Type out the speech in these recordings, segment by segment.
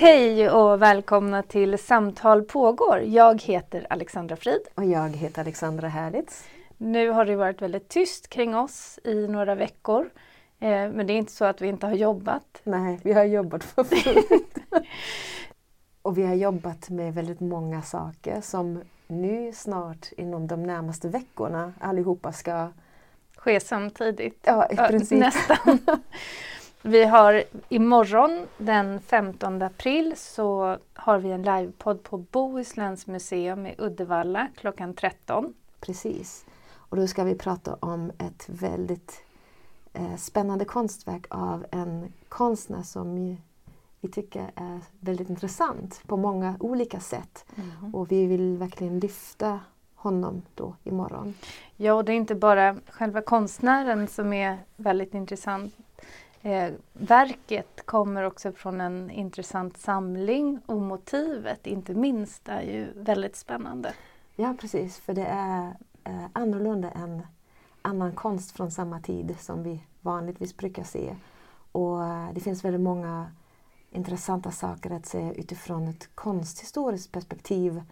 Hej och välkomna till Samtal pågår. Jag heter Alexandra Frid. Och jag heter Alexandra Härlitz. Nu har det varit väldigt tyst kring oss i några veckor. Eh, men det är inte så att vi inte har jobbat. Nej, vi har jobbat för fullt. och vi har jobbat med väldigt många saker som nu snart inom de närmaste veckorna allihopa ska ske samtidigt. Ja, i princip. Nästan. Vi har imorgon den 15 april så har vi en livepodd på Bohusläns museum i Uddevalla klockan 13. Precis. Och då ska vi prata om ett väldigt eh, spännande konstverk av en konstnär som vi tycker är väldigt intressant på många olika sätt. Mm. Och vi vill verkligen lyfta honom då imorgon. Ja, och det är inte bara själva konstnären som är väldigt intressant Eh, verket kommer också från en intressant samling och motivet inte minst är ju väldigt spännande. Ja precis, för det är eh, annorlunda än annan konst från samma tid som vi vanligtvis brukar se. Och eh, det finns väldigt många intressanta saker att se utifrån ett konsthistoriskt perspektiv.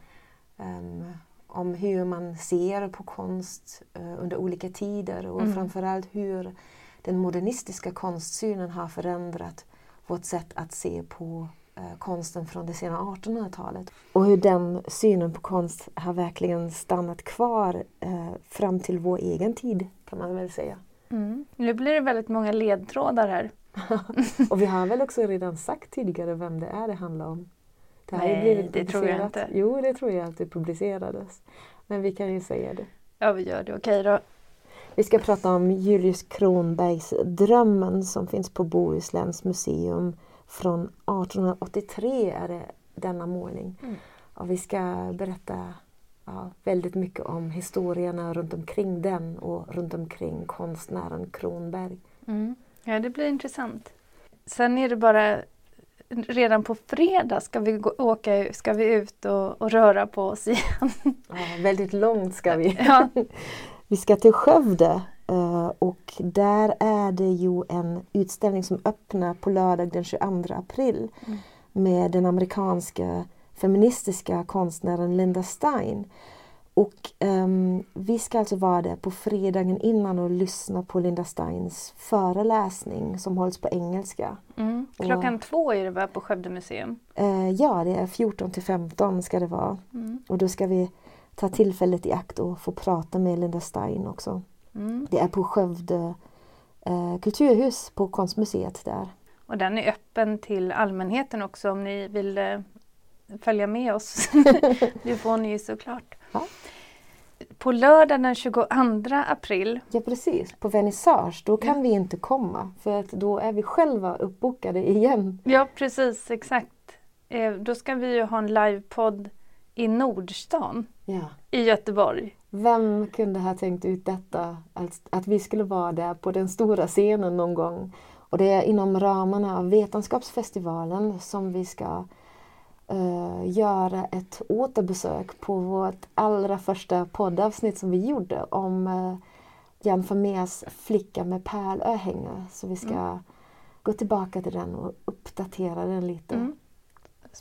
Um, om hur man ser på konst uh, under olika tider och mm. framförallt hur den modernistiska konstsynen har förändrat vårt sätt att se på eh, konsten från det sena 1800-talet. Och hur den synen på konst har verkligen stannat kvar eh, fram till vår egen tid kan man väl säga. Mm. Nu blir det väldigt många ledtrådar här. och vi har väl också redan sagt tidigare vem det är det handlar om. Det Nej, det tror jag inte. Jo, det tror jag att det publicerades. Men vi kan ju säga det. Ja, vi gör det. Okej då. Vi ska prata om Julius Kronbergs Drömmen som finns på Bohusläns museum från 1883 är det denna målning. Mm. Och vi ska berätta ja, väldigt mycket om historierna runt omkring den och runt omkring konstnären Kronberg. Mm. Ja, det blir intressant. Sen är det bara redan på fredag ska vi gå, åka, ska vi ut och, och röra på oss igen. Ja, väldigt långt ska vi. Ja. Vi ska till Skövde eh, och där är det ju en utställning som öppnar på lördag den 22 april mm. med den amerikanska feministiska konstnären Linda Stein. Och um, vi ska alltså vara där på fredagen innan och lyssna på Linda Steins föreläsning som hålls på engelska. Mm. Klockan och, två är det va på Skövde museum? Uh, ja, det är 14 till 15 ska det vara. Mm. Och då ska vi ta tillfället i akt och få prata med Linda Stein också. Mm. Det är på Skövde eh, kulturhus på Konstmuseet där. Och den är öppen till allmänheten också om ni vill eh, följa med oss. det får ni ju såklart. Ja. På lördag den 22 april. Ja precis, på vernissage. Då kan ja. vi inte komma för att då är vi själva uppbokade igen. Ja precis, exakt. Eh, då ska vi ju ha en livepodd i Nordstan ja. i Göteborg. Vem kunde ha tänkt ut detta? Att, vi skulle vara där på den stora scenen någon gång. Och det är inom ramarna av Vetenskapsfestivalen som vi ska uh, göra ett återbesök på vårt allra första poddavsnitt som vi gjorde om uh, Jan Vermeers flicka med pärlörhänge. Så vi ska mm. gå tillbaka till den och uppdatera den lite. Mm.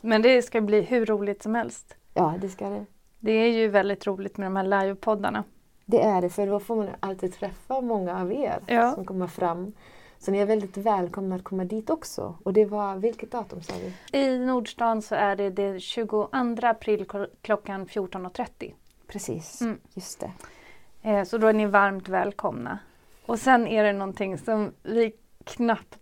Men det ska bli hur roligt som helst. Ja, det ska det. Det är ju väldigt roligt med de här livepoddarna. Det är det, för då får man alltid träffa många av er ja. som kommer fram. Så ni är väldigt välkomna att komma dit också. Och det var, vilket datum sa vi? I Nordstan så är det den 22 april klockan 14.30. Precis, mm. just det. Eh, så då är ni varmt välkomna. Och sen är det någonting som vi knappt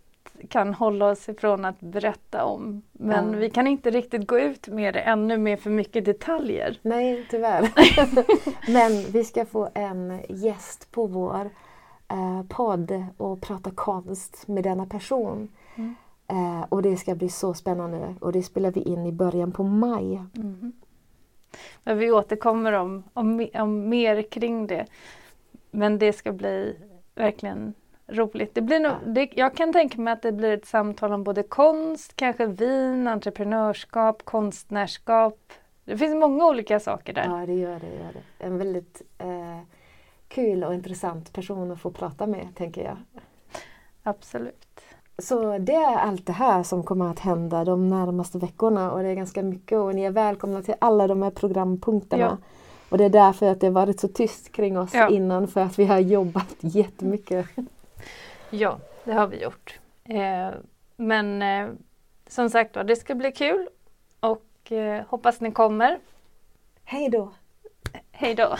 kan hålla oss ifrån att berätta om. Men ja. vi kan inte riktigt gå ut med det ännu med för mycket detaljer. Nej, tyvärr. Men vi ska få en gäst på vår eh, podd och prata konst med denna person. Mm. Eh, och det ska bli så spännande och det spelar vi in i början på maj. Mm. Men vi återkommer om, om, om mer kring det. Men det ska bli verkligen roligt. Det blir nog, det, jag kan tänka mig att det blir ett samtal om både konst, kanske vin, entreprenörskap, konstnärskap. Det finns många olika saker där. Ja, det gör det. Gör det. En väldigt eh, kul och intressant person att få prata med, tänker jag. Absolut. Så det är allt det här som kommer att hända de närmaste veckorna och det är ganska mycket och ni är välkomna till alla de här programpunkterna. Ja. Och det är därför att det har varit så tyst kring oss ja. innan för att vi har jobbat jättemycket. Ja, det har vi gjort. Eh, men eh, som sagt det ska bli kul och eh, hoppas ni kommer. Hej då! Hej då!